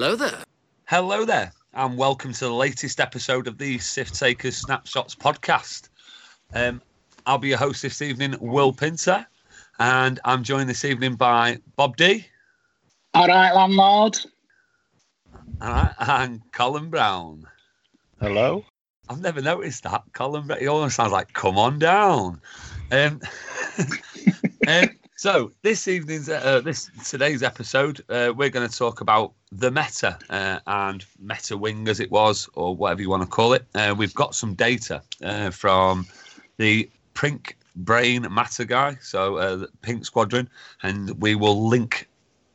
Hello there. Hello there, and welcome to the latest episode of the Sith Takers Snapshots podcast. Um, I'll be your host this evening, Will Pinter, and I'm joined this evening by Bob D. All right, landlord. All right, and Colin Brown. Hello. I've never noticed that. Colin Brown, he almost sounds like, come on down. Um, um, so this evening's, uh, this today's episode, uh, we're going to talk about the meta uh, and meta wing as it was, or whatever you want to call it. Uh, we've got some data uh, from the Pink Brain Matter guy, so uh, Pink Squadron, and we will link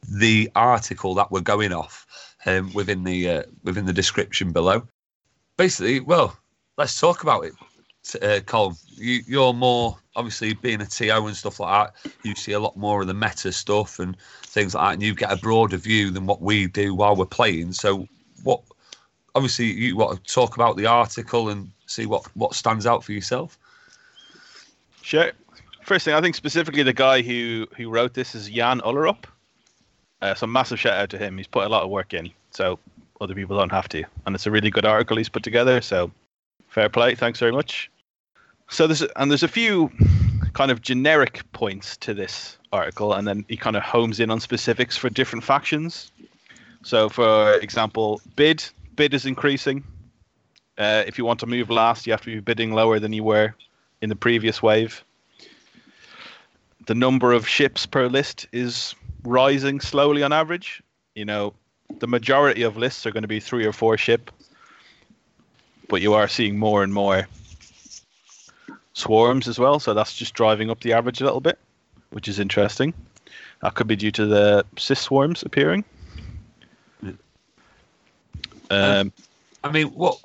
the article that we're going off um, within the uh, within the description below. Basically, well, let's talk about it. Uh, Colin, you, you're more obviously being a TO and stuff like that. You see a lot more of the meta stuff and things like that, and you get a broader view than what we do while we're playing. So, what obviously you want to talk about the article and see what what stands out for yourself. Sure. First thing, I think specifically the guy who who wrote this is Jan Ullerup. Uh, so massive shout out to him. He's put a lot of work in, so other people don't have to. And it's a really good article he's put together. So fair play. Thanks very much. So there's and there's a few kind of generic points to this article, and then he kind of homes in on specifics for different factions. So, for example, bid bid is increasing. Uh, if you want to move last, you have to be bidding lower than you were in the previous wave. The number of ships per list is rising slowly on average. You know, the majority of lists are going to be three or four ship, but you are seeing more and more swarms as well. So that's just driving up the average a little bit, which is interesting. That could be due to the Sith swarms appearing. Um, I mean, what?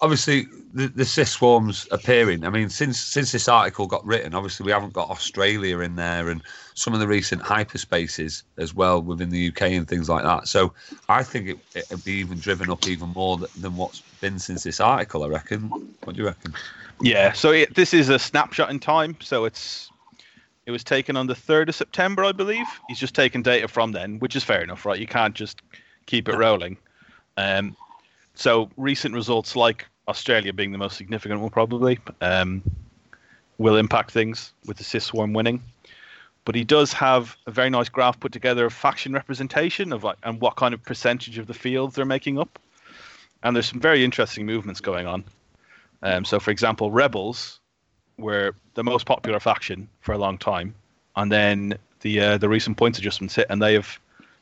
Obviously, the, the Sith swarms appearing. I mean, since since this article got written, obviously we haven't got Australia in there and some of the recent hyperspaces as well within the UK and things like that. So I think it, it'd be even driven up even more th- than what's been since this article. I reckon. What do you reckon? Yeah, so it, this is a snapshot in time. So it's it was taken on the third of September, I believe. He's just taken data from then, which is fair enough, right? You can't just keep it rolling. Um, so recent results, like Australia being the most significant one, probably um, will impact things with the Sith Swarm winning. But he does have a very nice graph put together of faction representation of like and what kind of percentage of the fields they're making up. And there's some very interesting movements going on. Um, so, for example, rebels were the most popular faction for a long time, and then the uh, the recent points adjustments hit, and they have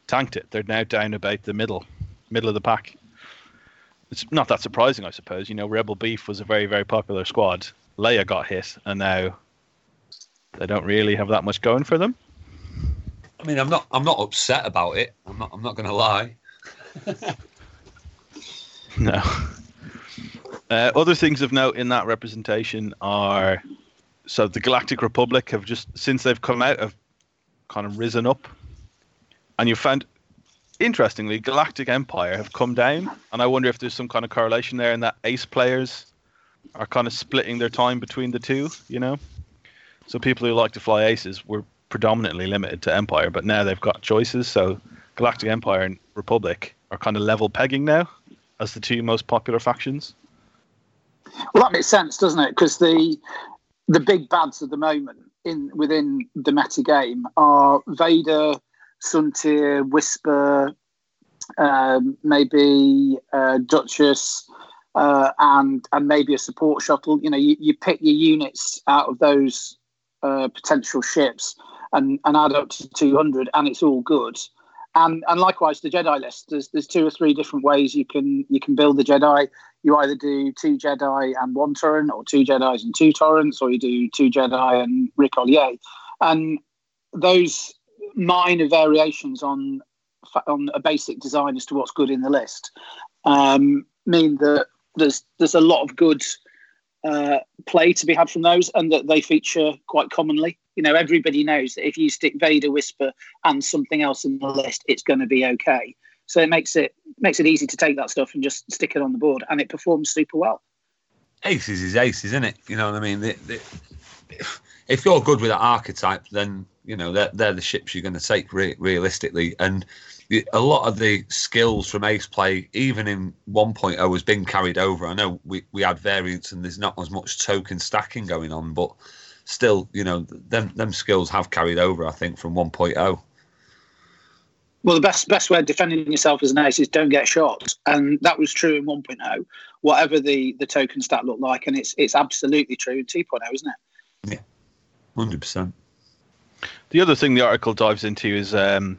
tanked it. They're now down about the middle middle of the pack. It's not that surprising, I suppose. You know, Rebel Beef was a very very popular squad. Leia got hit, and now they don't really have that much going for them. I mean, I'm not I'm not upset about it. I'm not I'm not going to lie. No. Uh, other things of note in that representation are so the Galactic Republic have just since they've come out have kind of risen up, and you found interestingly Galactic Empire have come down, and I wonder if there's some kind of correlation there in that Ace players are kind of splitting their time between the two. You know, so people who like to fly Aces were predominantly limited to Empire, but now they've got choices. So Galactic Empire and Republic are kind of level pegging now as the two most popular factions. Well, that makes sense, doesn't it? Because the the big bads at the moment in within the meta game are Vader, Soontir, Whisper, um, maybe uh, Duchess, uh, and and maybe a support shuttle. You know, you, you pick your units out of those uh, potential ships and, and add up to 200, and it's all good. And and likewise, the Jedi list. There's there's two or three different ways you can you can build the Jedi. You either do two Jedi and one torrent, or two Jedi's and two torrents, or you do two Jedi and Ric Olié. And those minor variations on on a basic design as to what's good in the list um, mean that there's there's a lot of good uh, play to be had from those, and that they feature quite commonly. You know, everybody knows that if you stick Vader, Whisper, and something else in the list, it's going to be okay. So it makes it makes it easy to take that stuff and just stick it on the board, and it performs super well. Aces is aces, isn't it? You know what I mean? The, the, if you're good with that archetype, then you know they're, they're the ships you're going to take re- realistically. And a lot of the skills from ace play, even in 1.0, has been carried over. I know we, we had variants and there's not as much token stacking going on, but still, you know, them them skills have carried over. I think from 1.0. Well, the best best way of defending yourself as an ace is don't get shot, and that was true in 1.0. Whatever the the token stat looked like, and it's it's absolutely true in 2.0, isn't it? Yeah, hundred percent. The other thing the article dives into is, um,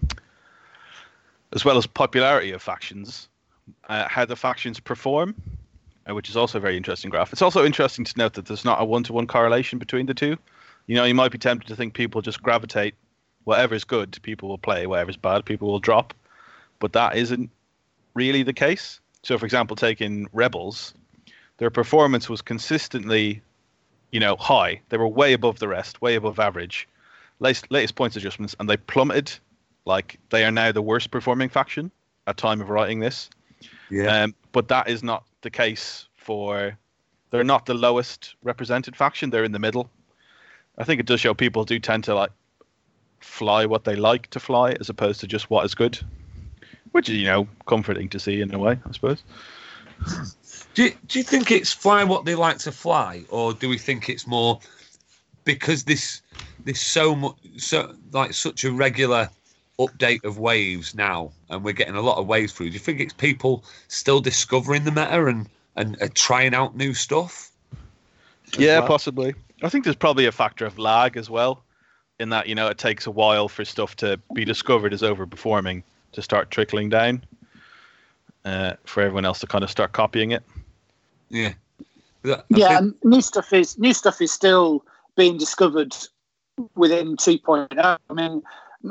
as well as popularity of factions, uh, how the factions perform, uh, which is also a very interesting graph. It's also interesting to note that there's not a one-to-one correlation between the two. You know, you might be tempted to think people just gravitate whatever's good, people will play. Whatever's bad, people will drop. But that isn't really the case. So, for example, taking Rebels, their performance was consistently, you know, high. They were way above the rest, way above average. Latest, latest points adjustments, and they plummeted. Like they are now the worst performing faction at time of writing this. Yeah. Um, but that is not the case for. They're not the lowest represented faction. They're in the middle. I think it does show people do tend to like fly what they like to fly as opposed to just what is good, which is you know comforting to see in a way, I suppose. Do you, do you think it's fly what they like to fly, or do we think it's more because this this so much so like such a regular update of waves now, and we're getting a lot of waves through? Do you think it's people still discovering the meta and and uh, trying out new stuff? Yeah, well? possibly. I think there's probably a factor of lag as well, in that you know it takes a while for stuff to be discovered as overperforming to start trickling down, uh, for everyone else to kind of start copying it. Yeah. I yeah, think- new stuff is new stuff is still being discovered within 2.0. I mean, m-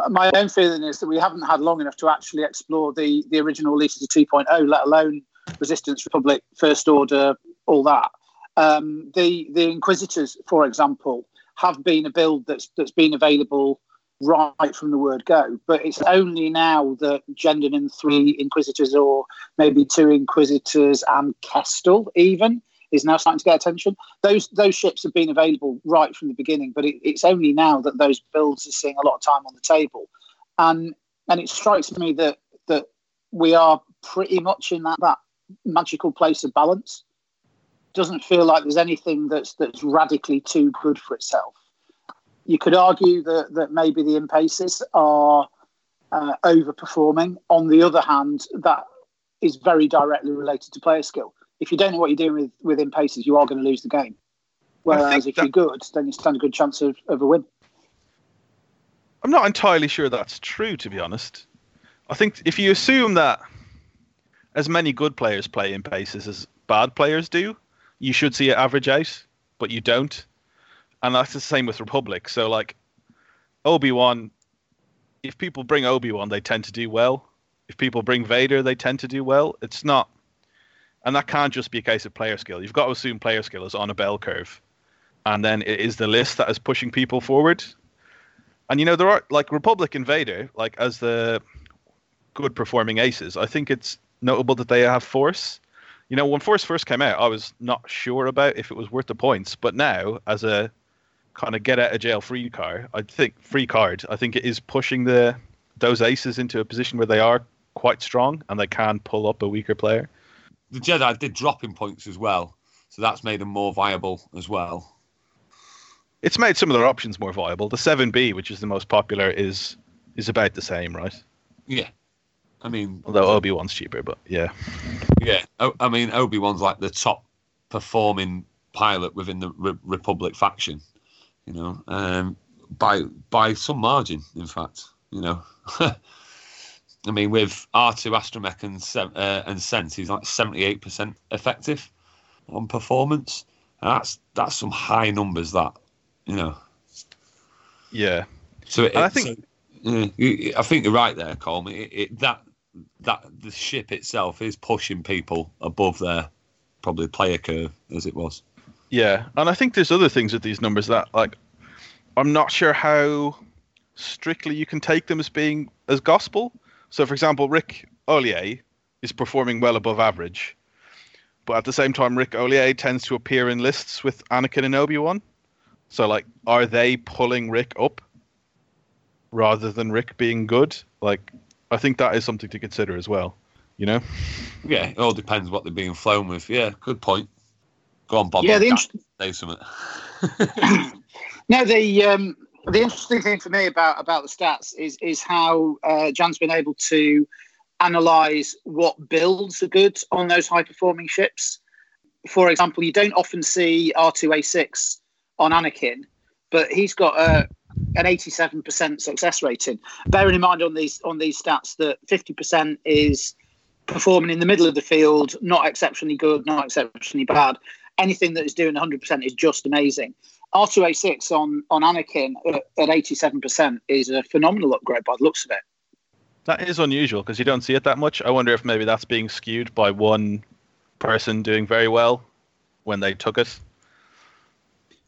my own feeling is that we haven't had long enough to actually explore the the original of 2.0, let alone Resistance, Republic, First Order, all that. Um, the the Inquisitors, for example, have been a build that's that's been available right from the word go. But it's only now that Gendon and three Inquisitors, or maybe two Inquisitors and Kestel, even is now starting to get attention. Those those ships have been available right from the beginning, but it, it's only now that those builds are seeing a lot of time on the table, and and it strikes me that that we are pretty much in that that magical place of balance. Doesn't feel like there's anything that's that's radically too good for itself. You could argue that that maybe the Imp aces are uh, overperforming. On the other hand, that is very directly related to player skill. If you don't know what you're doing with within paces, you are going to lose the game. Whereas if that- you're good, then you stand a good chance of, of a win. I'm not entirely sure that's true, to be honest. I think if you assume that as many good players play in paces as bad players do, you should see it average out, but you don't. And that's the same with Republic. So, like, Obi Wan, if people bring Obi Wan, they tend to do well. If people bring Vader, they tend to do well. It's not. And that can't just be a case of player skill. You've got to assume player skill is on a bell curve. And then it is the list that is pushing people forward. And you know there are like Republic Invader, like as the good performing aces. I think it's notable that they have Force. You know, when Force first came out, I was not sure about if it was worth the points, but now as a kind of get out of jail free card, I think free card, I think it is pushing the those aces into a position where they are quite strong and they can pull up a weaker player. The Jedi did drop in points as well, so that's made them more viable as well. It's made some of their options more viable. The 7B, which is the most popular, is is about the same, right? Yeah, I mean, Although Obi Wan's cheaper, but yeah. yeah, O- I mean, Obi Wan's like the top performing pilot within the Re- Republic faction, you know, um, by by some margin, in fact, you know. I mean, with R2 Astromech and uh, and Sense, he's like seventy eight percent effective on performance. And that's that's some high numbers. That you know. Yeah. So it, I think- so, yeah, I think you're right there, Coleman. It, it, that that the ship itself is pushing people above their probably player curve as it was. Yeah, and I think there's other things with these numbers that like I'm not sure how strictly you can take them as being as gospel. So, for example, Ric Olié is performing well above average, but at the same time, Ric Olié tends to appear in lists with Anakin and Obi Wan. So like, are they pulling Rick up rather than Rick being good? Like, I think that is something to consider as well. You know? Yeah, it all depends what they're being flown with. Yeah, good point. Go on, Bob. Yeah, the Jack, inter- say something. No, the um, the interesting thing for me about about the stats is is how uh, Jan's been able to analyze what builds are good on those high performing ships. For example, you don't often see R2A6 on Anakin, but he's got a an 87% success rating. Bearing in mind on these on these stats that 50% is performing in the middle of the field, not exceptionally good, not exceptionally bad. Anything that is doing 100% is just amazing. R2A6 on on Anakin at, at 87% is a phenomenal upgrade by the looks of it. That is unusual because you don't see it that much. I wonder if maybe that's being skewed by one person doing very well when they took it.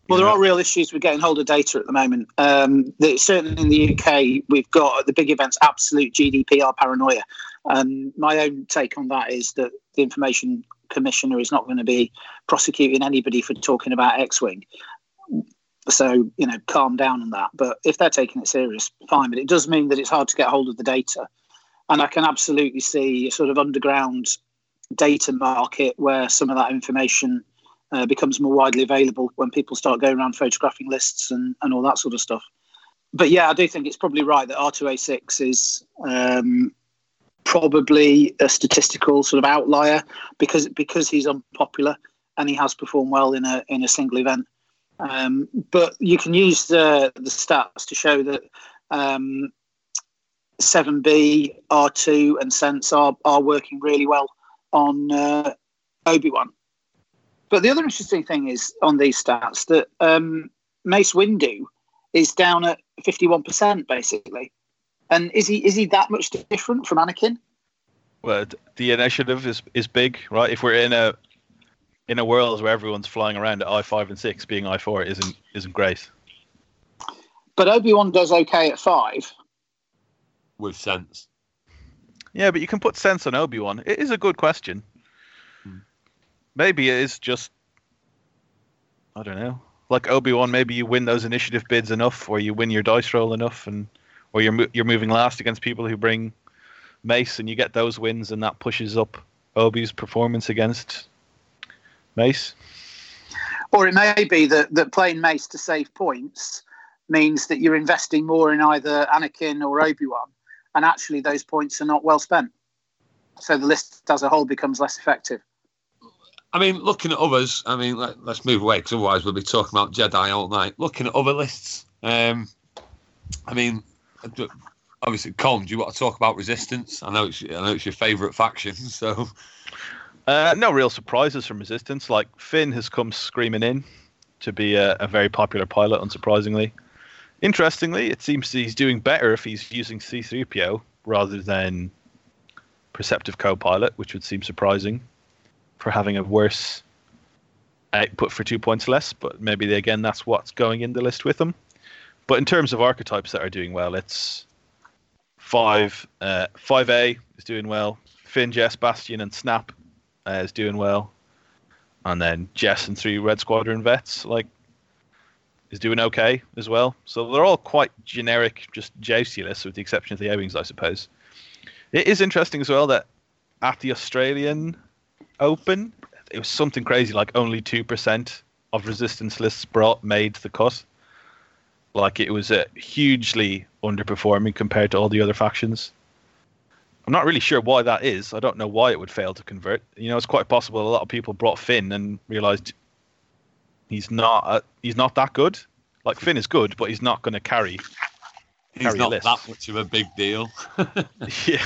Well, there are real issues with getting hold of data at the moment. Um, the, certainly in the UK, we've got at the big events absolute GDPR paranoia. Um, my own take on that is that the Information Commissioner is not going to be prosecuting anybody for talking about X-wing. So you know, calm down on that. But if they're taking it serious, fine. But it does mean that it's hard to get hold of the data, and I can absolutely see a sort of underground data market where some of that information uh, becomes more widely available when people start going around photographing lists and, and all that sort of stuff. But yeah, I do think it's probably right that R2A6 is um, probably a statistical sort of outlier because because he's unpopular and he has performed well in a in a single event. Um, but you can use the the stats to show that um, 7B, R2, and Sense are are working really well on uh, Obi Wan. But the other interesting thing is on these stats that um, Mace Windu is down at fifty one percent basically, and is he is he that much different from Anakin? Well, the initiative is is big, right? If we're in a in a world where everyone's flying around at I five and six, being I four isn't isn't great. But Obi Wan does okay at five. with sense. Yeah, but you can put sense on Obi Wan. It is a good question. Hmm. Maybe it is just I don't know. Like Obi Wan, maybe you win those initiative bids enough, or you win your dice roll enough, and or you're mo- you're moving last against people who bring Mace, and you get those wins, and that pushes up Obi's performance against Mace. Or it may be that, that playing Mace to save points means that you're investing more in either Anakin or Obi Wan, and actually those points are not well spent. So the list as a whole becomes less effective. I mean, looking at others, I mean, let, us move away because otherwise we'll be talking about Jedi all night. Looking at other lists, um, I mean, obviously, Colm, do you want to talk about Resistance? I know it's I know it's your favourite faction, so Uh, no real surprises from Resistance. Like Finn has come screaming in to be a, a very popular pilot, unsurprisingly. Interestingly, it seems he's doing better if he's using C3PO rather than Perceptive Co-pilot, which would seem surprising for having a worse output for two points less. But maybe again, that's what's going in the list with them. But in terms of archetypes that are doing well, it's five. Uh, five A is doing well. Finn, Jess, Bastian, and Snap uh, is doing well, and then Jess and three Red Squadron vets like is doing okay as well. So they're all quite generic, just jousty lists, with the exception of the A-wings, I suppose. It is interesting as well that at the Australian Open, it was something crazy like only two percent of Resistance lists brought made the cut. Like it was a hugely underperforming compared to all the other factions. I'm not really sure why that is. I don't know why it would fail to convert. You know, it's quite possible a lot of people brought Finn and realized he's not uh, he's not that good. Like Finn is good, but he's not going to carry. he's Carry not list. that much of a big deal. yeah.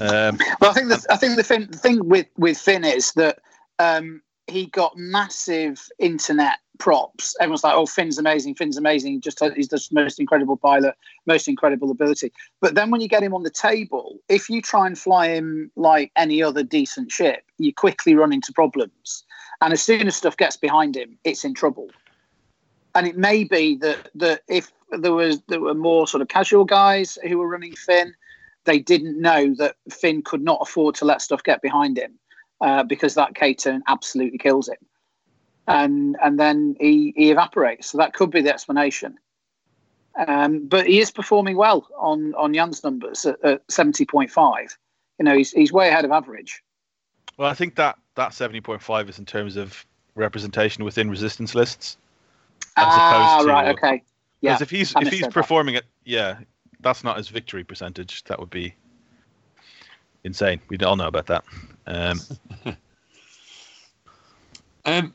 um, Well, I think the I think the thing, the thing with with Finn is that um, he got massive internet props. Everyone's like, "Oh, Finn's amazing! Finn's amazing! Just he's the most incredible pilot, most incredible ability." But then when you get him on the table, if you try and fly him like any other decent ship, you quickly run into problems. And as soon as stuff gets behind him, it's in trouble. And it may be that that if there was there were more sort of casual guys who were running Finn, they didn't know that Finn could not afford to let stuff get behind him uh, because that K turn absolutely kills him. and and then he, he evaporates. So that could be the explanation. Um, but he is performing well on on Jan's numbers at, at seventy point five. You know, he's he's way ahead of average. Well, I think that that seventy point five is in terms of representation within resistance lists. ah, to, right, okay. Yeah. Because if he's if he's performing it, yeah, that's not his victory percentage. That would be insane. We all know about that. Um, um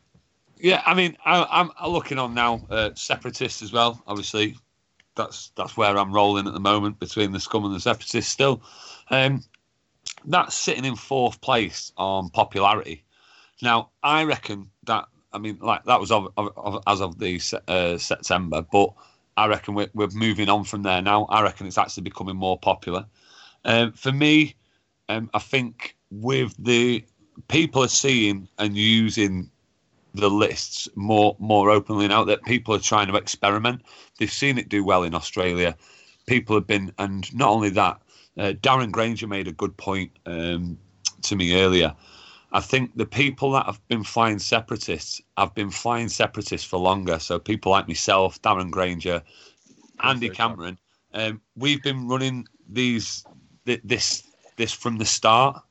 yeah, I mean, I, am looking on now uh, separatists as well. Obviously, that's that's where I'm rolling at the moment between the scum and the separatists. Still, um, that's sitting in fourth place on popularity. Now, I reckon that I mean, like that was of, of, of, as of the uh, September, but I reckon we're, we're moving on from there now. I reckon it's actually becoming more popular. Um, for me, um, I think with the people are seeing and using the lists more more openly now that people are trying to experiment. They've seen it do well in Australia. People have been, and not only that, uh, Darren Granger made a good point um, to me earlier. I think the people that have been flying separatists have been flying separatists for longer. So people like myself, Darren Granger, Andy Cameron, um, we've been running these this this from the start.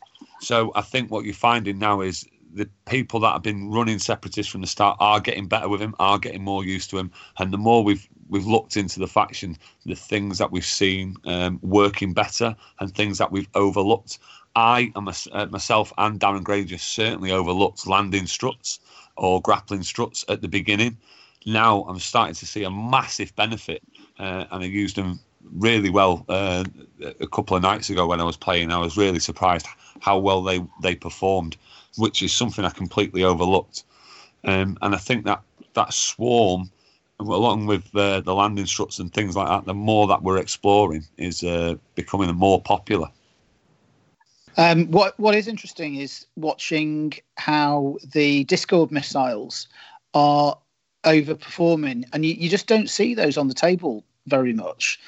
So I think what you're finding now is the people that have been running separatists from the start are getting better with him, are getting more used to him, and the more we've we've looked into the faction, the things that we've seen um, working better and things that we've overlooked. I and uh, myself and Darren Granger certainly overlooked landing struts or grappling struts at the beginning. Now I'm starting to see a massive benefit, uh, and I used them really well uh, a couple of nights ago when I was playing. I was really surprised how well they they performed which is something I completely overlooked. Um, and I think that that swarm, along with uh, the landing struts and things like that, the more that we're exploring is uh, becoming more popular. Um, what what is interesting is watching how the Discord missiles are overperforming, and you, you just don't see those on the table very much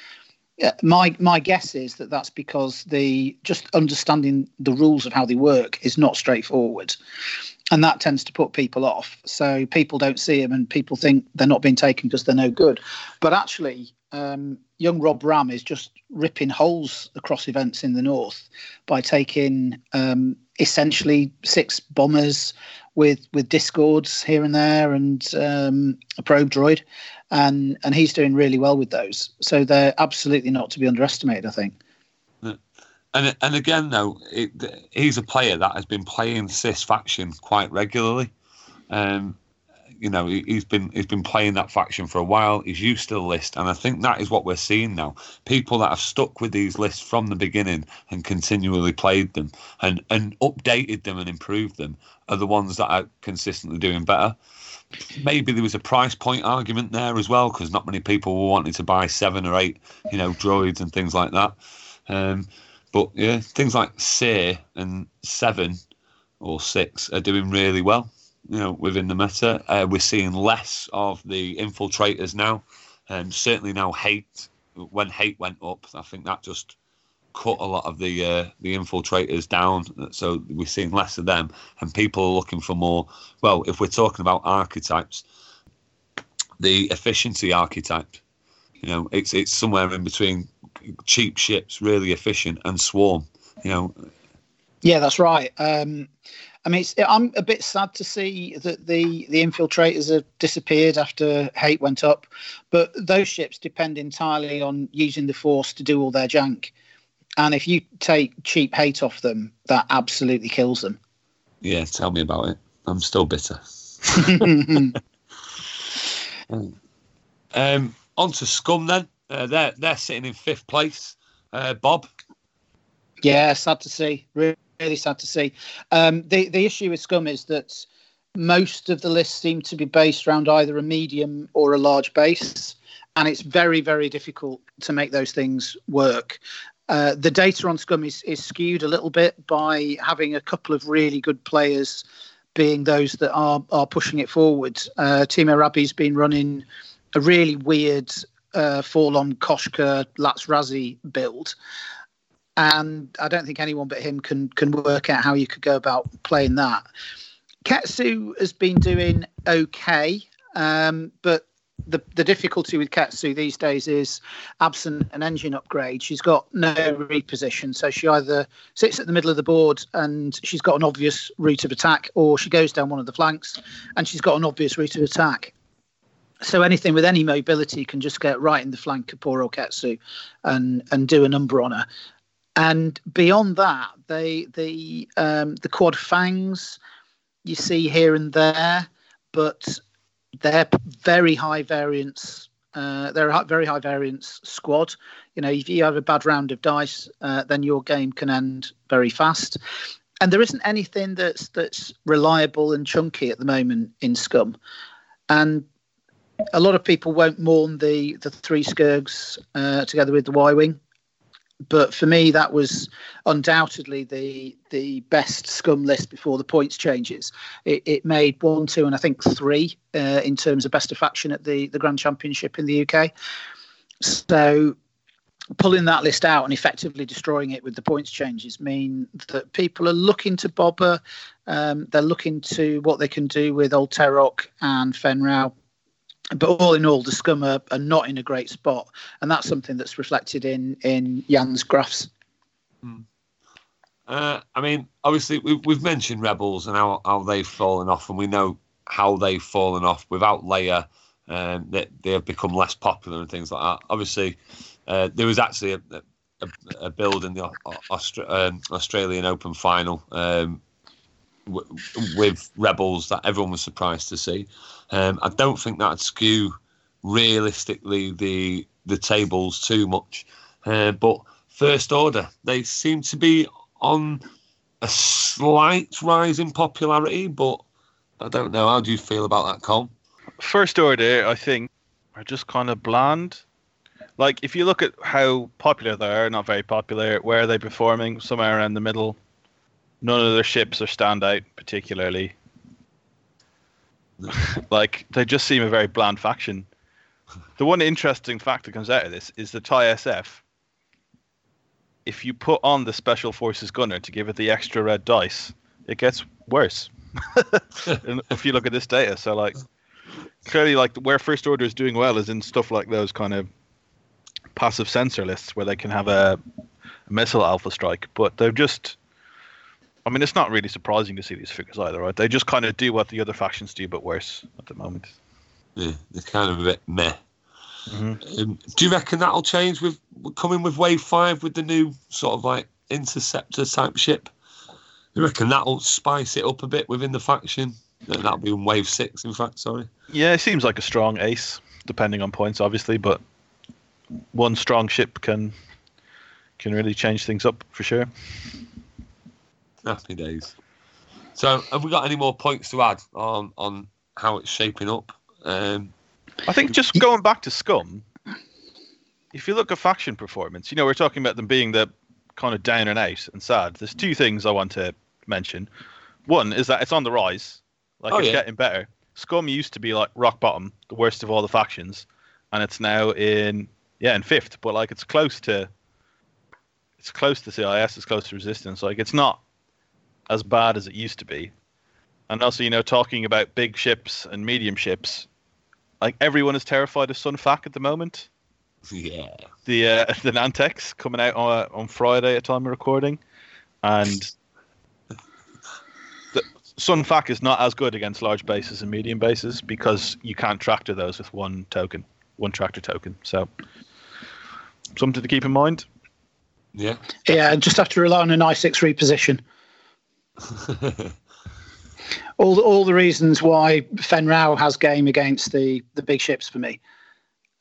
my my guess is that that's because the just understanding the rules of how they work is not straightforward, and that tends to put people off. So people don't see them, and people think they're not being taken because they're no good. But actually, um, young Rob Ram is just ripping holes across events in the north by taking um, essentially six bombers with with discords here and there and um, a probe droid and and he's doing really well with those. So they're absolutely not to be underestimated. I think. And and again, though, it, he's a player that has been playing this faction quite regularly. Um, you know, he, has been he's been playing that faction for a while. He's used to the list, and I think that is what we're seeing now. People that have stuck with these lists from the beginning and continually played them and and updated them and improved them are the ones that are consistently doing better maybe there was a price point argument there as well because not many people were wanting to buy seven or eight, you know, droids and things like that. Um, but yeah, things like Say and Seven or Six are doing really well. You know, within the meta, uh, we're seeing less of the infiltrators now, and um, certainly now hate. When hate went up, I think that just cut a lot of the uh, the infiltrators down, so we're seeing less of them, and people are looking for more. Well, if we're talking about archetypes, the efficiency archetype, you know, it's it's somewhere in between cheap ships, really efficient, and swarm. You know. Yeah, that's right. Um, I mean, I'm a bit sad to see that the the infiltrators have disappeared after hate went up, but those ships depend entirely on using the force to do all their jank. And if you take cheap hate off them, that absolutely kills them. Yeah, tell me about it. I'm still bitter. um, on to Scum then. Uh, they're they're sitting in fifth place. Uh, Bob. Yeah, sad to see. Really, really sad to see. Um, the the issue with Scum is that most of the lists seem to be based around either a medium or a large base, and it's very very difficult to make those things work. Uh, the data on Scum is, is skewed a little bit by having a couple of really good players being those that are are pushing it forward. Uh, Timo Rabbi's been running a really weird uh, 4-LOM Koshka Latts Razzi build, and I don't think anyone but him can can work out how you could go about playing that. Ketsu has been doing okay, um, but the the difficulty with Ketsu these days is absent an engine upgrade. She's got no reposition, so she either sits at the middle of the board and she's got an obvious route of attack, or she goes down one of the flanks and she's got an obvious route of attack. So anything with any mobility can just get right in the flank of poor Ketsu and and do a number on her. And beyond that, they the um, the quad fangs you see here and there, but they're very high variance. Uh, they're a very high variance squad. You know, if you have a bad round of dice, uh, then your game can end very fast. And there isn't anything that's that's reliable and chunky at the moment in Scum. And a lot of people won't mourn the the three Skurgs uh, together with the Y wing but for me, that was undoubtedly the the best scum list before the points changes. It, it made one, two, and I think three uh, in terms of best of faction at the the Grand Championship in the UK. So pulling that list out and effectively destroying it with the points changes mean that people are looking to Boba. Um, they're looking to what they can do with Old Teroch and Fenn Rau but all in all, the scum are, are, not in a great spot, and that's something that's reflected in in Jan's graphs. Hmm. Uh, I mean, obviously, we've, we've mentioned rebels and how, how they've fallen off, and we know how they've fallen off without Leia. Um, that they, they have become less popular and things like that. Obviously, uh, there was actually a, a, a build in the Austra- um, Australian Open final um, with rebels that everyone was surprised to see. Um, I don't think that'd skew realistically the the tables too much. Uh, but first order, they seem to be on a slight rise in popularity, but I don't know. How do you feel about that, Cole? First order, I think, are just kind of bland. Like, if you look at how popular they are, not very popular, where are they performing? Somewhere around the middle. None of their ships are standout particularly. like they just seem a very bland faction. The one interesting fact that comes out of this is the TIE SF. If you put on the Special Forces Gunner to give it the extra red dice, it gets worse. if you look at this data, so like clearly, like where First Order is doing well is in stuff like those kind of passive sensor lists where they can have a, a missile alpha strike, but they're just I mean, it's not really surprising to see these figures either, right? They just kind of do what the other factions do, but worse at the moment. Yeah, they're kind of a bit meh. Mm-hmm. Um, do you reckon that'll change with coming with Wave Five with the new sort of like interceptor type ship? You reckon that'll spice it up a bit within the faction? That'll be in Wave Six, in fact. Sorry. Yeah, it seems like a strong ace, depending on points, obviously, but one strong ship can can really change things up for sure. Happy days. So, have we got any more points to add on on how it's shaping up? Um, I think just going back to Scum, if you look at faction performance, you know we're talking about them being the kind of down and out and sad. There's two things I want to mention. One is that it's on the rise, like oh, it's yeah. getting better. Scum used to be like rock bottom, the worst of all the factions, and it's now in yeah in fifth, but like it's close to it's close to CIS, it's close to Resistance. Like it's not as bad as it used to be. And also, you know, talking about big ships and medium ships, like everyone is terrified of Sun Fac at the moment. Yeah. The uh, the Nantex coming out on, on Friday at time of recording, and the, Sun Fac is not as good against large bases and medium bases because you can't tractor those with one token, one tractor token. So something to keep in mind. Yeah. Yeah, and just have to rely on an I6 reposition. all all the reasons why Fenn Rau has game against the the big ships for me.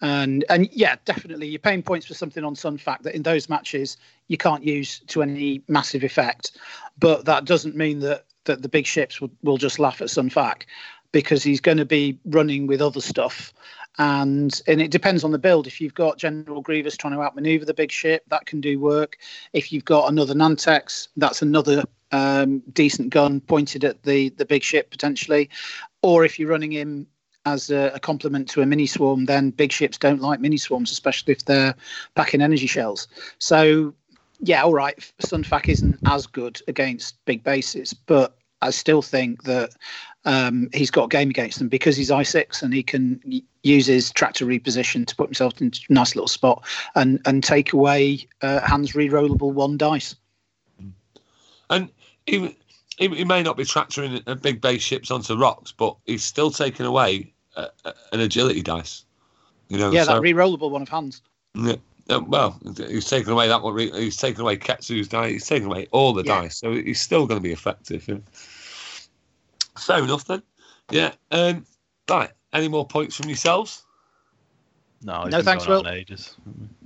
And and yeah, definitely you're paying points for something on Sun Fac that in those matches you can't use to any massive effect. But that doesn't mean that that the big ships will, will just laugh at Sun Fac because he's going to be running with other stuff and and it depends on the build. If you've got General Grievous trying to outmaneuver the big ship, that can do work. If you've got another Nantex, that's another um, decent gun pointed at the the big ship potentially, or if you're running him as a, a, complement to a mini swarm, then big ships don't like mini swarms, especially if they're packing energy shells. So yeah, all right, Sun Fac isn't as good against big bases, but I still think that um, he's got a game against them because he's i6 and he can use his tractor reposition to put himself into a nice little spot and and take away uh, Hans re-rollable one dice. And he, he, he may not be tractoring a big base ships onto rocks, but he's still taking away uh, an agility dice. You know, yeah, so, that re-rollable one of Hans. Yeah. Uh, well, he's taken away that one. He's taken away Ketsu's dice. He's taken away all the yeah. dice, so he's still going to be effective. Yeah. Fair enough then. Yeah. Um, right. Any more points from yourselves? No. No, thanks, Will. Ages.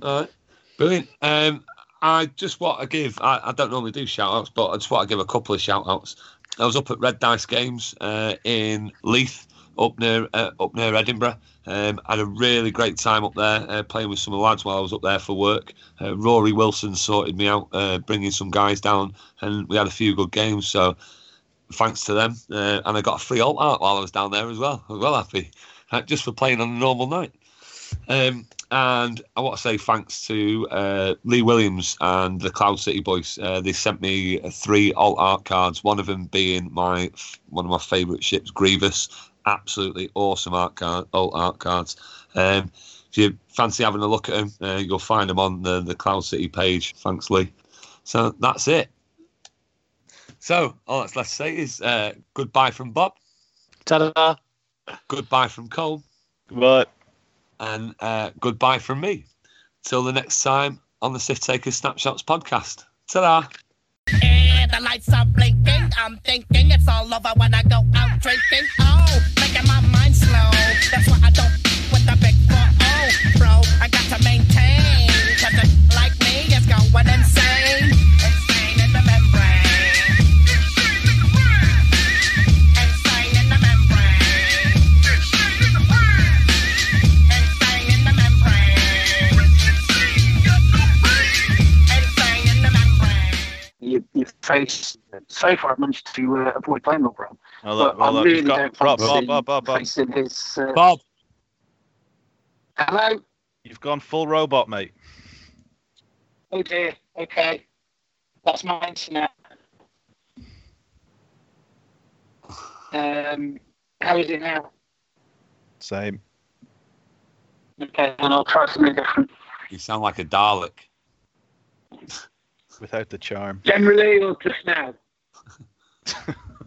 All right. Brilliant. Um, I just want to give. I, I don't normally do shout outs, but I just want to give a couple of shout outs. I was up at Red Dice Games uh, in Leith, up near uh, up near Edinburgh. Um, had a really great time up there uh, playing with some of the lads while I was up there for work. Uh, Rory Wilson sorted me out, uh, bringing some guys down, and we had a few good games. So thanks to them, uh, and I got a free alt art while I was down there as well. I was well happy, uh, just for playing on a normal night. Um, and I want to say thanks to uh, Lee Williams and the Cloud City Boys. Uh, they sent me three alt art cards. One of them being my one of my favourite ships, Grievous. Absolutely awesome art card, alt art cards. Um, if you fancy having a look at them, uh, you'll find them on the, the Cloud City page. Thanks, Lee. So that's it. So all that's left to say is uh, goodbye from Bob. Ta-da. Goodbye from Cole. Goodbye. And uh, goodbye from me. Till the next time on the Sith Takers Snapshots podcast. Ta-da. And the lights are blinking. I'm thinking it's all over when I go out drinking. Oh, making my mind slow. That's why I don't with the big four. Oh, bro, I got to maintain. Face so far I've managed to uh, avoid playing Rob. Oh, but well, I really don't Bob, Bob, Bob, Bob, Bob. facing his. Uh... Bob. Hello. You've gone full robot, mate. Oh dear. Okay, that's my internet. Um, how is it now? Same. Okay, and I'll try something different. You sound like a Dalek without the charm. Generally, or just now?